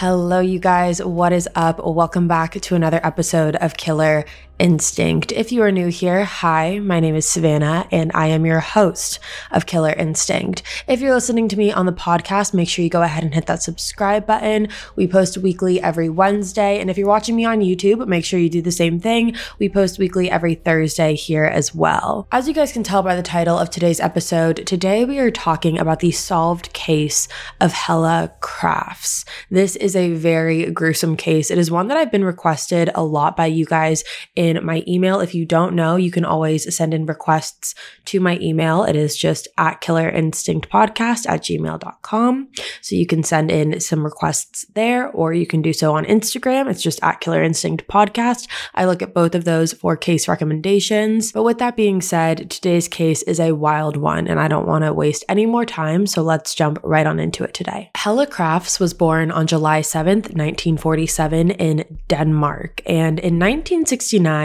Hello, you guys. What is up? Welcome back to another episode of Killer Instinct. If you are new here, hi, my name is Savannah and I am your host of Killer Instinct. If you're listening to me on the podcast, make sure you go ahead and hit that subscribe button. We post weekly every Wednesday. And if you're watching me on YouTube, make sure you do the same thing. We post weekly every Thursday here as well. As you guys can tell by the title of today's episode, today we are talking about the solved case of Hella Crafts. This is a very gruesome case. It is one that I've been requested a lot by you guys in in my email. If you don't know, you can always send in requests to my email. It is just at killerinstinctpodcast at gmail.com. So you can send in some requests there, or you can do so on Instagram. It's just at Killer Instinct Podcast. I look at both of those for case recommendations. But with that being said, today's case is a wild one, and I don't want to waste any more time. So let's jump right on into it today. Hella Crafts was born on July 7th, 1947, in Denmark. And in 1969,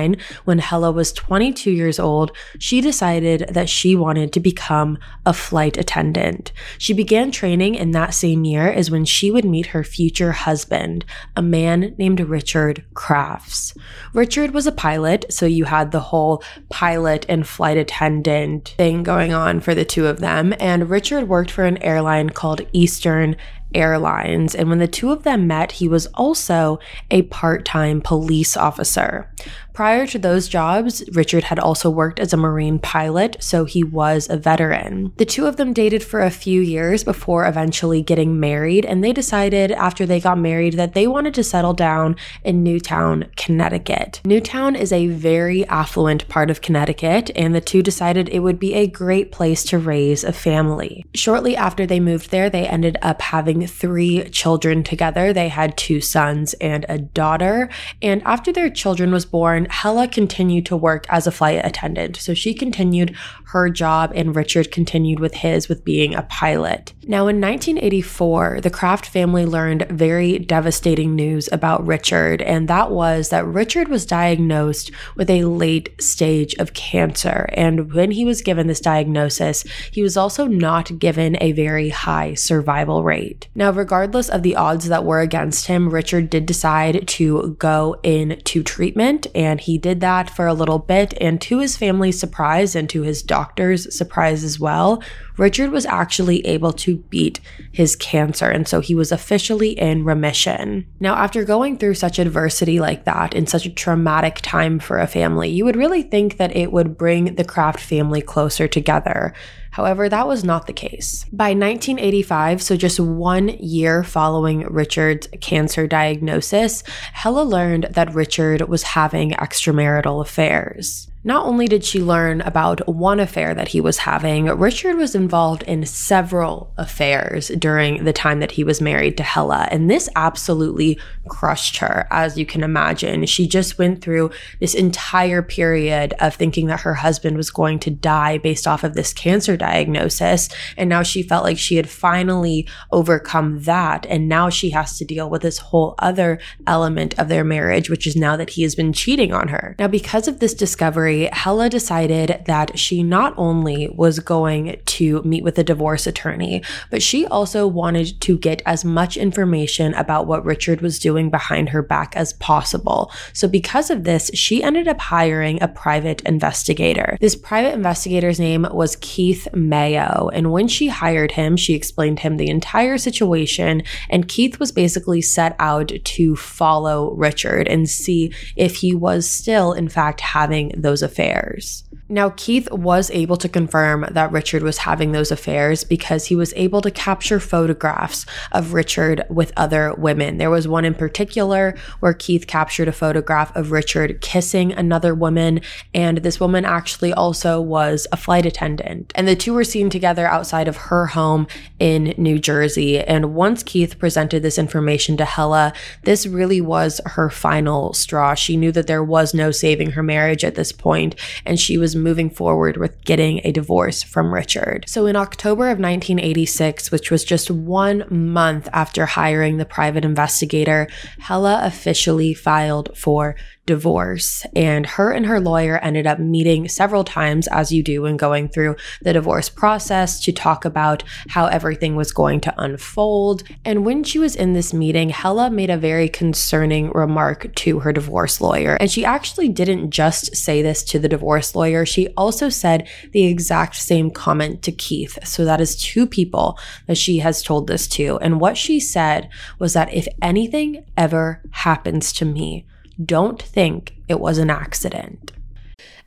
when Hella was 22 years old, she decided that she wanted to become a flight attendant. She began training in that same year as when she would meet her future husband, a man named Richard Crafts. Richard was a pilot, so you had the whole pilot and flight attendant thing going on for the two of them, and Richard worked for an airline called Eastern Airlines. And when the two of them met, he was also a part time police officer. Prior to those jobs, Richard had also worked as a Marine pilot, so he was a veteran. The two of them dated for a few years before eventually getting married, and they decided after they got married that they wanted to settle down in Newtown, Connecticut. Newtown is a very affluent part of Connecticut, and the two decided it would be a great place to raise a family. Shortly after they moved there, they ended up having three children together. They had two sons and a daughter, and after their children was born, Hella continued to work as a flight attendant. So she continued her job and Richard continued with his with being a pilot. Now in 1984, the Kraft family learned very devastating news about Richard, and that was that Richard was diagnosed with a late stage of cancer. And when he was given this diagnosis, he was also not given a very high survival rate. Now, regardless of the odds that were against him, Richard did decide to go into treatment and and he did that for a little bit. And to his family's surprise and to his doctor's surprise as well, Richard was actually able to beat his cancer. And so he was officially in remission. Now, after going through such adversity like that in such a traumatic time for a family, you would really think that it would bring the Kraft family closer together. However, that was not the case. By 1985, so just one year following Richard's cancer diagnosis, Hella learned that Richard was having extramarital affairs. Not only did she learn about one affair that he was having, Richard was involved in several affairs during the time that he was married to Hella, and this absolutely crushed her, as you can imagine. She just went through this entire period of thinking that her husband was going to die based off of this cancer diagnosis, and now she felt like she had finally overcome that, and now she has to deal with this whole other element of their marriage, which is now that he has been cheating on her. Now, because of this discovery, Hella decided that she not only was going to meet with a divorce attorney, but she also wanted to get as much information about what Richard was doing behind her back as possible. So, because of this, she ended up hiring a private investigator. This private investigator's name was Keith Mayo. And when she hired him, she explained him the entire situation. And Keith was basically set out to follow Richard and see if he was still, in fact, having those affairs. Now, Keith was able to confirm that Richard was having those affairs because he was able to capture photographs of Richard with other women. There was one in particular where Keith captured a photograph of Richard kissing another woman, and this woman actually also was a flight attendant. And the two were seen together outside of her home in New Jersey. And once Keith presented this information to Hella, this really was her final straw. She knew that there was no saving her marriage at this point, and she was moving forward with getting a divorce from Richard. So in October of 1986, which was just one month after hiring the private investigator, Hella officially filed for divorce. And her and her lawyer ended up meeting several times, as you do when going through the divorce process, to talk about how everything was going to unfold. And when she was in this meeting, Hella made a very concerning remark to her divorce lawyer. And she actually didn't just say this to the divorce lawyer, she also said the exact same comment to Keith. So that is two people that she has told this to. And what she said was that if anything ever happens to me, don't think it was an accident.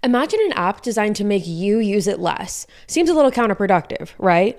Imagine an app designed to make you use it less. Seems a little counterproductive, right?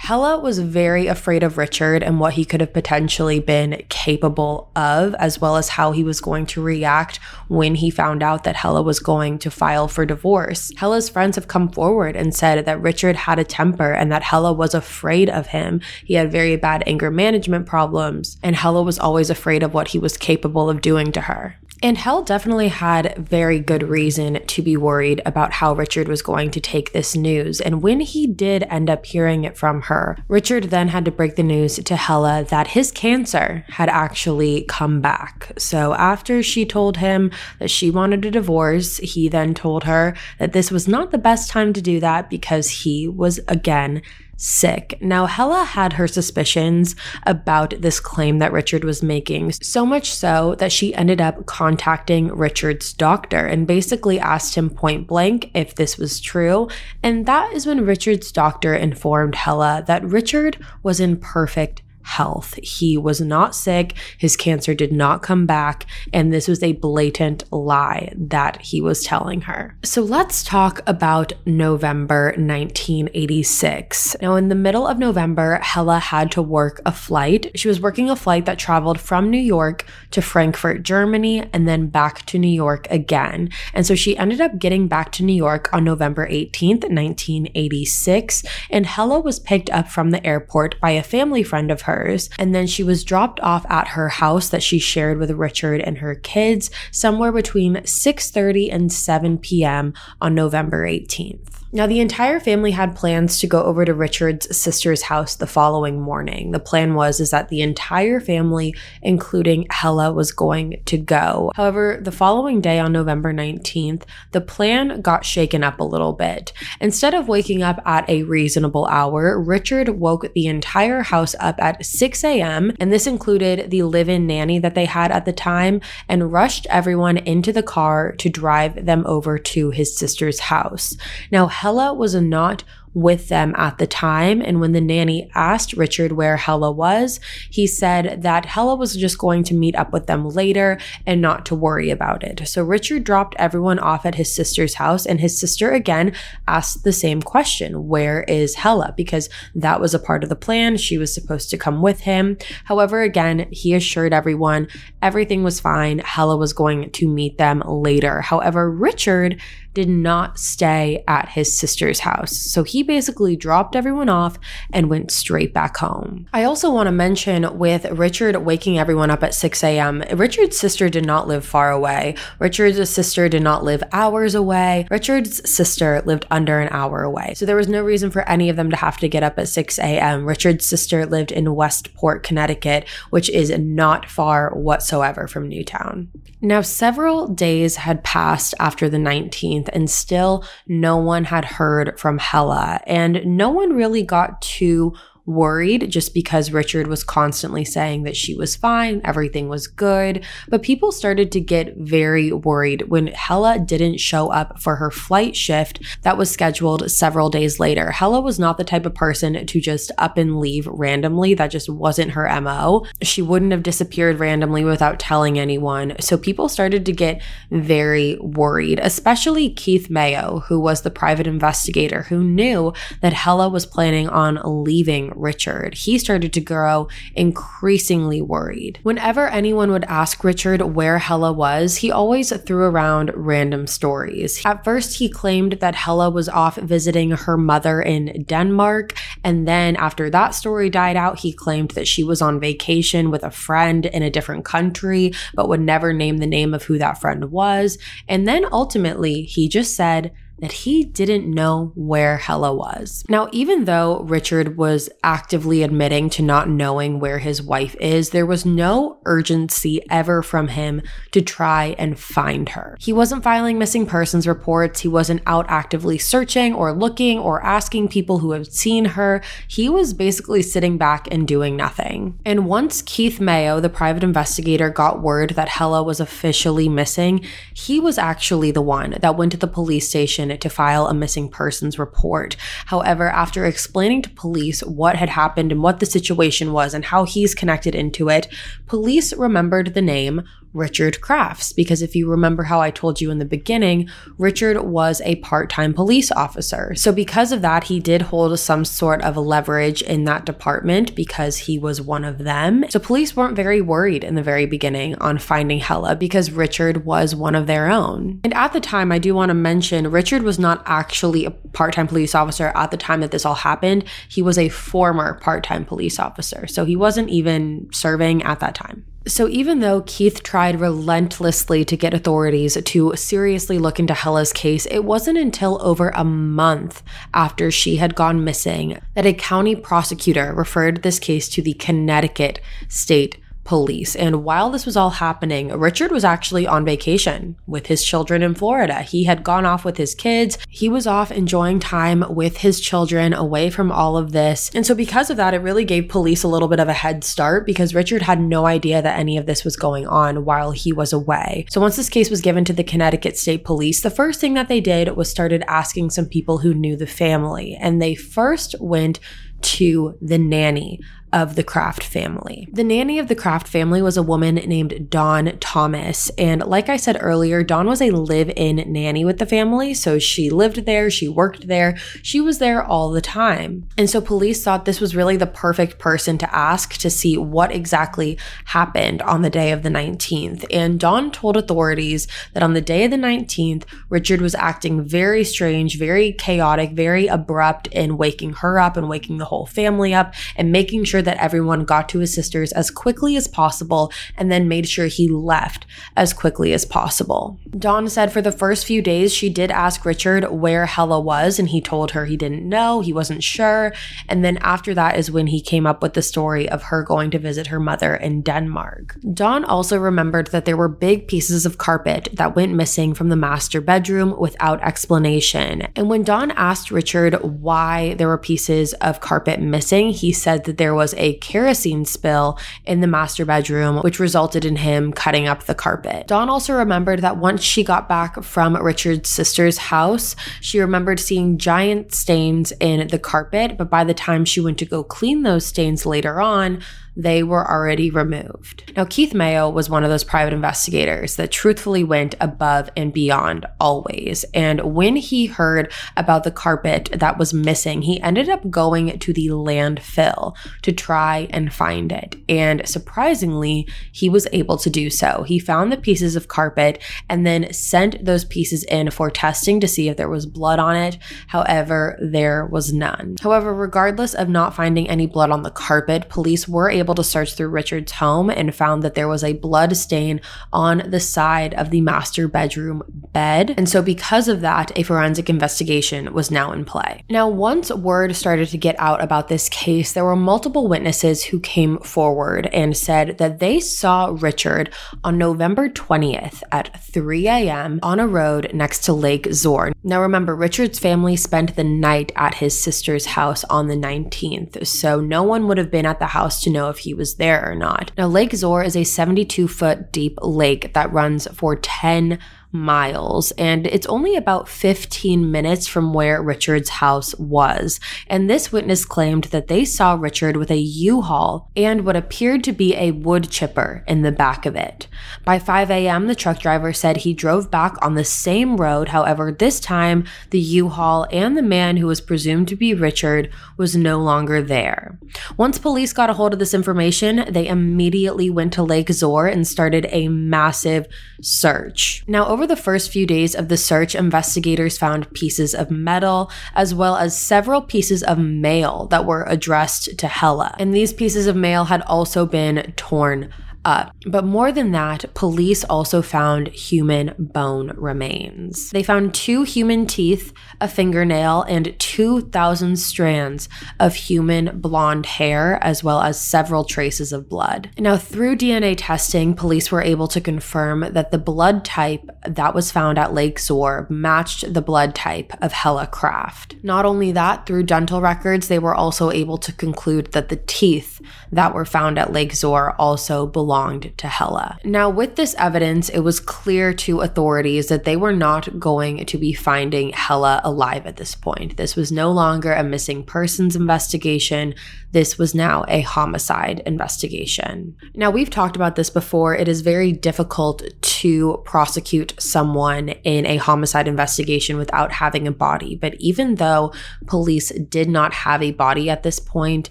Hella was very afraid of Richard and what he could have potentially been capable of, as well as how he was going to react when he found out that Hella was going to file for divorce. Hella's friends have come forward and said that Richard had a temper and that Hella was afraid of him. He had very bad anger management problems, and Hella was always afraid of what he was capable of doing to her. And Hell definitely had very good reason to be worried about how Richard was going to take this news. And when he did end up hearing it from her, Richard then had to break the news to Hella that his cancer had actually come back. So after she told him that she wanted a divorce, he then told her that this was not the best time to do that because he was again sick. Now, Hella had her suspicions about this claim that Richard was making, so much so that she ended up contacting Richard's doctor and basically asked him point blank if this was true. And that is when Richard's doctor informed Hella that Richard was in perfect health. He was not sick, his cancer did not come back, and this was a blatant lie that he was telling her. So let's talk about November 1986. Now, in the middle of November, Hella had to work a flight. She was working a flight that traveled from New York to Frankfurt, Germany, and then back to New York again. And so she ended up getting back to New York on November 18th, 1986, and Hella was picked up from the airport by a family friend of hers hers. And then she was dropped off at her house that she shared with Richard and her kids somewhere between 6:30 and 7 p.m. on November 18th. Now, the entire family had plans to go over to Richard's sister's house the following morning. The plan was is that the entire family, including Hella, was going to go. However, the following day on November 19th, the plan got shaken up a little bit. Instead of waking up at a reasonable hour, Richard woke the entire house up at 6 a.m., and this included the live in nanny that they had at the time, and rushed everyone into the car to drive them over to his sister's house. Now, Hella was a not with them at the time. And when the nanny asked Richard where Hella was, he said that Hella was just going to meet up with them later and not to worry about it. So Richard dropped everyone off at his sister's house, and his sister again asked the same question Where is Hella? Because that was a part of the plan. She was supposed to come with him. However, again, he assured everyone everything was fine. Hella was going to meet them later. However, Richard did not stay at his sister's house. So he basically dropped everyone off and went straight back home. I also want to mention with Richard waking everyone up at 6 a.m., Richard's sister did not live far away. Richard's sister did not live hours away. Richard's sister lived under an hour away. So there was no reason for any of them to have to get up at 6 a.m. Richard's sister lived in Westport, Connecticut, which is not far whatsoever from Newtown. Now, several days had passed after the 19th and still no one had heard from Hella. And no one really got too worried just because Richard was constantly saying that she was fine, everything was good. But people started to get very worried when Hella didn't show up for her flight shift that was scheduled several days later. Hella was not the type of person to just up and leave randomly. That just wasn't her MO. She wouldn't have disappeared randomly without telling anyone. So people started to get very worried, especially Keith Mayo, who was the private investigator who knew that Hella was planning on leaving Richard. He started to grow increasingly worried. Whenever anyone would ask Richard where Hella was, he always threw around random stories. At first, he claimed that Hella was off visiting her mother in Denmark, and then after that story died out, he claimed that she was on vacation with a friend in a different country, but would never name the name of who that friend was. And then ultimately, he just said, that he didn't know where Hella was. Now, even though Richard was actively admitting to not knowing where his wife is, there was no urgency ever from him to try and find her. He wasn't filing missing persons reports, he wasn't out actively searching or looking or asking people who have seen her. He was basically sitting back and doing nothing. And once Keith Mayo, the private investigator, got word that Hella was officially missing, he was actually the one that went to the police station to file a missing persons report. However, after explaining to police what had happened and what the situation was and how he's connected into it, police remembered the name Richard Crafts. Because if you remember how I told you in the beginning, Richard was a part time police officer. So, because of that, he did hold some sort of leverage in that department because he was one of them. So, police weren't very worried in the very beginning on finding Hella because Richard was one of their own. And at the time, I do want to mention Richard was not actually a part time police officer at the time that this all happened. He was a former part time police officer. So, he wasn't even serving at that time. So, even though Keith tried relentlessly to get authorities to seriously look into Hella's case, it wasn't until over a month after she had gone missing that a county prosecutor referred this case to the Connecticut State police. And while this was all happening, Richard was actually on vacation with his children in Florida. He had gone off with his kids. He was off enjoying time with his children away from all of this. And so, because of that, it really gave police a little bit of a head start because Richard had no idea that any of this was going on while he was away. So, once this case was given to the Connecticut State Police, the first thing that they did was started asking some people who knew the family. And they first went to the nanny of the Craft family. The nanny of the Craft family was a woman named Dawn Thomas. And like I said earlier, Dawn was a live in nanny with the family. So she lived there, she worked there, she was there all the time. And so police thought this was really the perfect person to ask to see what exactly happened on the day of the 19th. And Dawn told authorities that on the day of the 19th, Richard was acting very strange, very chaotic, very abrupt in waking her up and waking the whole family up and making sure sure that everyone got to his sisters as quickly as possible and then made sure he left as quickly as possible. Dawn said for the first few days, she did ask Richard where Hella was, and he told her he didn't know, he wasn't sure. And then after that is when he came up with the story of her going to visit her mother in Denmark. Dawn also remembered that there were big pieces of carpet that went missing from the master bedroom without explanation. And when Dawn asked Richard why there were pieces of carpet missing, he said that there was was a kerosene spill in the master bedroom, which resulted in him cutting up the carpet. Dawn also remembered that once she got back from Richard's sister's house, she remembered seeing giant stains in the carpet, but by the time she went to go clean those stains later on, they were already removed. Now, Keith Mayo was one of those private investigators that truthfully went above and beyond always. And when he heard about the carpet that was missing, he ended up going to the landfill to try and find it. And surprisingly, he was able to do so. He found the pieces of carpet and then sent those pieces in for testing to see if there was blood on it. However, there was none. However, regardless of not finding any blood on the carpet, police were able able to search through Richard's home and found that there was a blood stain on the side of the master bedroom bed. And so, because of that, a forensic investigation was now in play. Now, once word started to get out about this case, there were multiple witnesses who came forward and said that they saw Richard on November 20th at 3 a.m. on a road next to Lake Zoar. Now, remember, Richard's family spent the night at his sister's house on the 19th, so no one would have been at the house to know if he was there or not. Now, Lake Zoar is a 72 foot deep lake that runs for 10 miles, and it's only about 15 minutes from where Richard's house was. And this witness claimed that they saw Richard with a U Haul and what appeared to be a wood chipper in the back of it. By 5 a.m., the truck driver said he drove back on the same road. However, this time the U Haul and the man who was presumed to be Richard was no longer there. Once police got a hold of this information, they immediately went to Lake Zoar and started a massive search. Now, over the first few days of the search, investigators found pieces of metal as well as several pieces of mail that were addressed to Hella. And these pieces of mail had also been torn up. But more than that, police also found human bone remains. They found two human teeth, a fingernail, and 2,000 strands of human blonde hair, as well as several traces of blood. Now, through DNA testing, police were able to confirm that the blood type that was found at Lake Zoar matched the blood type of Hella Craft. Not only that, through dental records, they were also able to conclude that the teeth that were found at Lake Zoar also belonged belonged to Hella. Now, with this evidence, it was clear to authorities that they were not going to be finding Hella alive at this point. This was no longer a missing persons investigation. This was now a homicide investigation. Now, we've talked about this before. It is very difficult to prosecute someone in a homicide investigation without having a body. But even though police did not have a body at this point,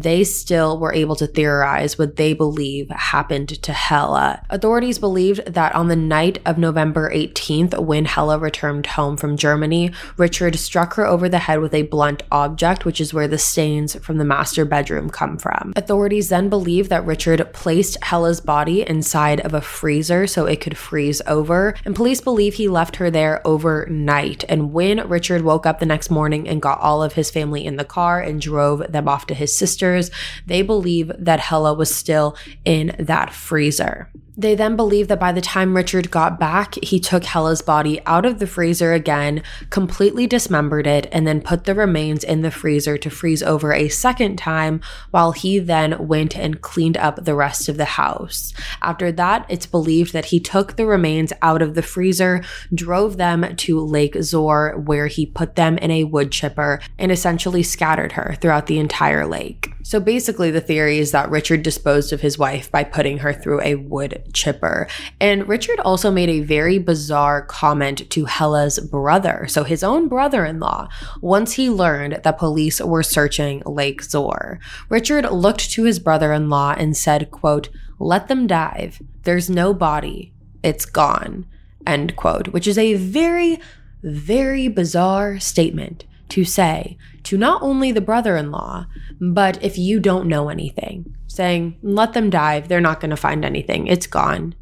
they still were able to theorize what they believe happened to Hella. Authorities believed that on the night of November 18th, when Hella returned home from Germany, Richard struck her over the head with a blunt object, which is where the stains from the master bedroom come from. Authorities then believe that Richard placed Hella's body inside of a freezer so it could freeze over, and police believe he left her there overnight. And when Richard woke up the next morning and got all of his family in the car and drove them off to his sister's, they believe that Hella was still in that freezer. They then believe that by the time Richard got back, he took Hella's body out of the freezer again, completely dismembered it, and then put the remains in the freezer to freeze over a second time while he then went and cleaned up the rest of the house. After that, it's believed that he took the remains out of the freezer, drove them to Lake Zoar, where he put them in a wood chipper and essentially scattered her throughout the entire lake. So basically, the theory is that Richard disposed of his wife by putting her through a wood chipper. And Richard also made a very bizarre comment to Hella's brother, so his own brother in law, once he learned that police were searching Lake Zoar. Richard looked to his brother in law and said, quote, Let them dive. There's no body. It's gone. End quote, which is a very, very bizarre statement to say to not only the brother in law, but if you don't know anything, saying, let them dive, they're not going to find anything, it's gone.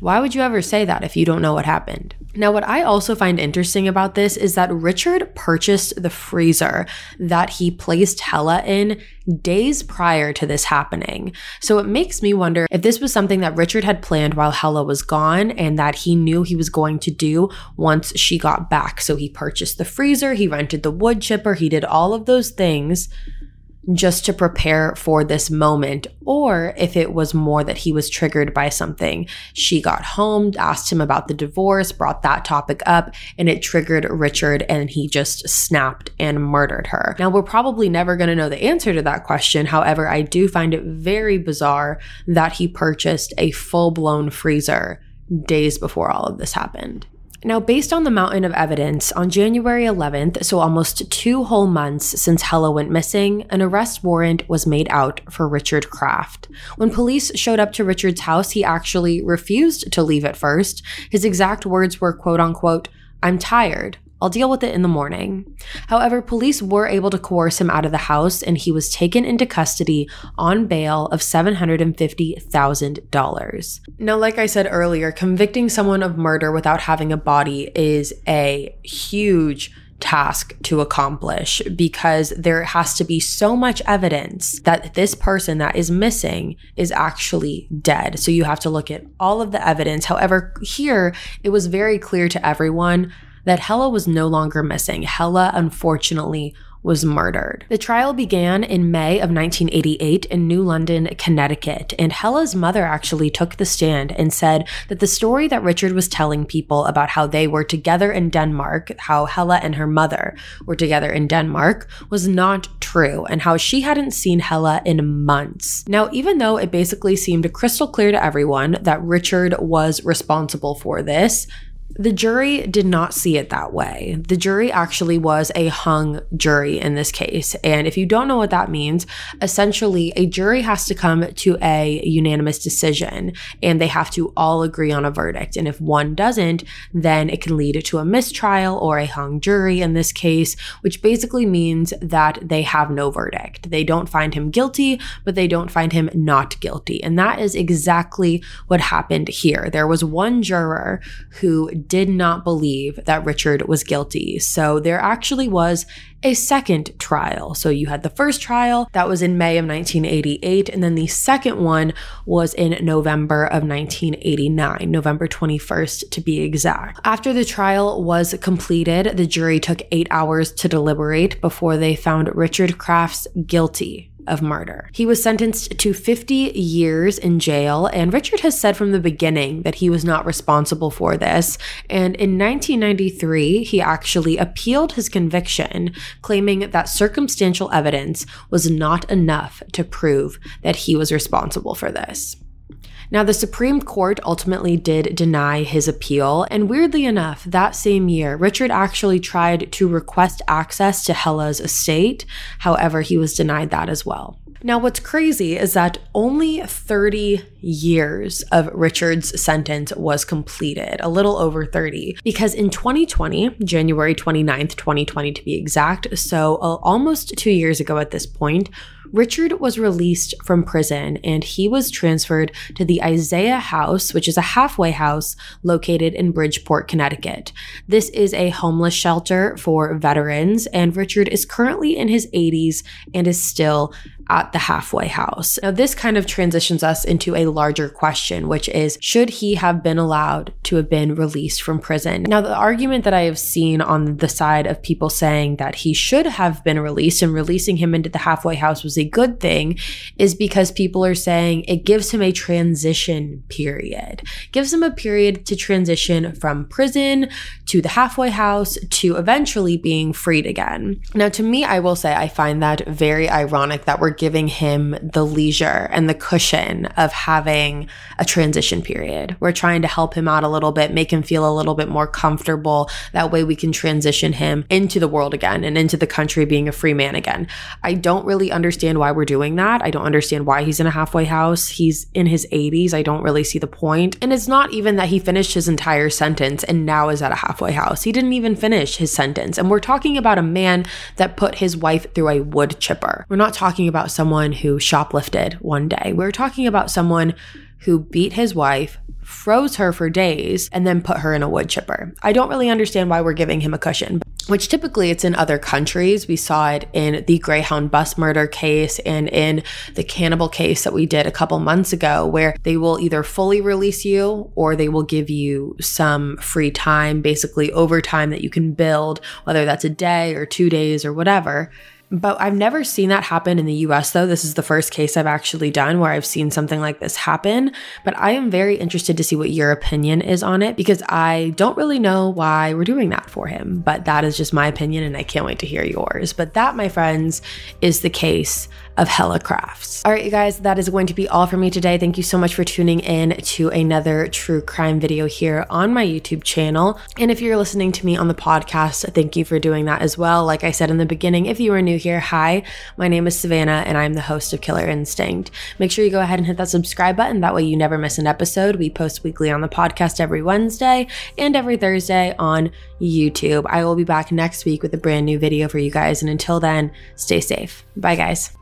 Why would you ever say that if you don't know what happened? Now, what I also find interesting about this is that Richard purchased the freezer that he placed Hella in days prior to this happening. So it makes me wonder if this was something that Richard had planned while Hella was gone and that he knew he was going to do once she got back. So he purchased the freezer, he rented the wood chipper, he did all of those things just to prepare for this moment, or if it was more that he was triggered by something. She got home, asked him about the divorce, brought that topic up, and it triggered Richard, and he just snapped and murdered her. Now, we're probably never going to know the answer to that question. However, I do find it very bizarre that he purchased a full blown freezer days before all of this happened. Now, based on the mountain of evidence, on January 11th, so almost two whole months since Hella went missing, an arrest warrant was made out for Richard Kraft. When police showed up to Richard's house, he actually refused to leave at first. His exact words were, quote unquote, I'm tired. I'll deal with it in the morning. However, police were able to coerce him out of the house and he was taken into custody on bail of $750,000. Now, like I said earlier, convicting someone of murder without having a body is a huge task to accomplish because there has to be so much evidence that this person that is missing is actually dead. So you have to look at all of the evidence. However, here it was very clear to everyone that Hella was no longer missing. Hella, unfortunately, was murdered. The trial began in May of 1988 in New London, Connecticut, and Hella's mother actually took the stand and said that the story that Richard was telling people about how they were together in Denmark, how Hella and her mother were together in Denmark, was not true, and how she hadn't seen Hella in months. Now, even though it basically seemed crystal clear to everyone that Richard was responsible for this, the jury did not see it that way. The jury actually was a hung jury in this case. And if you don't know what that means, essentially a jury has to come to a unanimous decision and they have to all agree on a verdict. And if one doesn't, then it can lead to a mistrial or a hung jury in this case, which basically means that they have no verdict. They don't find him guilty, but they don't find him not guilty. And that is exactly what happened here. There was one juror who did not believe that Richard was guilty. So there actually was a second trial. So you had the first trial that was in May of 1988, and then the second one was in November of 1989, November 21st to be exact. After the trial was completed, the jury took eight hours to deliberate before they found Richard Crafts guilty of murder. He was sentenced to 50 years in jail, and Richard has said from the beginning that he was not responsible for this. And in 1993, he actually appealed his conviction, claiming that circumstantial evidence was not enough to prove that he was responsible for this. Now, the Supreme Court ultimately did deny his appeal, and weirdly enough, that same year, Richard actually tried to request access to Hella's estate. However, he was denied that as well. Now, what's crazy is that only 30 years of Richard's sentence was completed, a little over 30, because in 2020, January 29th, 2020 to be exact, so uh, almost two years ago at this point, Richard was released from prison and he was transferred to the Isaiah House, which is a halfway house located in Bridgeport, Connecticut. This is a homeless shelter for veterans, and Richard is currently in his 80s and is still at the halfway house. Now, this kind of transitions us into a larger question, which is should he have been allowed to have been released from prison? Now, the argument that I have seen on the side of people saying that he should have been released and releasing him into the halfway house was a good thing is because people are saying it gives him a transition period, gives him a period to transition from prison to the halfway house to eventually being freed again. Now, to me, I will say I find that very ironic that we're giving him the leisure and the cushion of having a transition period. We're trying to help him out a little bit, make him feel a little bit more comfortable. That way we can transition him into the world again and into the country being a free man again. I don't really understand why we're doing that. I don't understand why he's in a halfway house. He's in his 80s. I don't really see the point. And it's not even that he finished his entire sentence and now is at a halfway house. He didn't even finish his sentence. And we're talking about a man that put his wife through a wood chipper. We're not talking about someone who shoplifted one day. We're talking about someone who beat his wife, froze her for days, and then put her in a wood chipper. I don't really understand why we're giving him a cushion, which typically it's in other countries. We saw it in the Greyhound bus murder case and in the cannibal case that we did a couple months ago, where they will either fully release you or they will give you some free time, basically overtime that you can build, whether that's a day or two days or whatever but I've never seen that happen in the US, though. This is the first case I've actually done where I've seen something like this happen. But I am very interested to see what your opinion is on it because I don't really know why we're doing that for him. But that is just my opinion, and I can't wait to hear yours. But that, my friends, is the case of Hella Crafts. All right, you guys, that is going to be all for me today. Thank you so much for tuning in to another true crime video here on my YouTube channel. And if you're listening to me on the podcast, thank you for doing that as well. Like I said in the beginning, if you are new here, hi, my name is Savannah and I'm the host of Killer Instinct. Make sure you go ahead and hit that subscribe button. That way you never miss an episode. We post weekly on the podcast every Wednesday and every Thursday on YouTube. I will be back next week with a brand new video for you guys. And until then, stay safe. Bye, guys.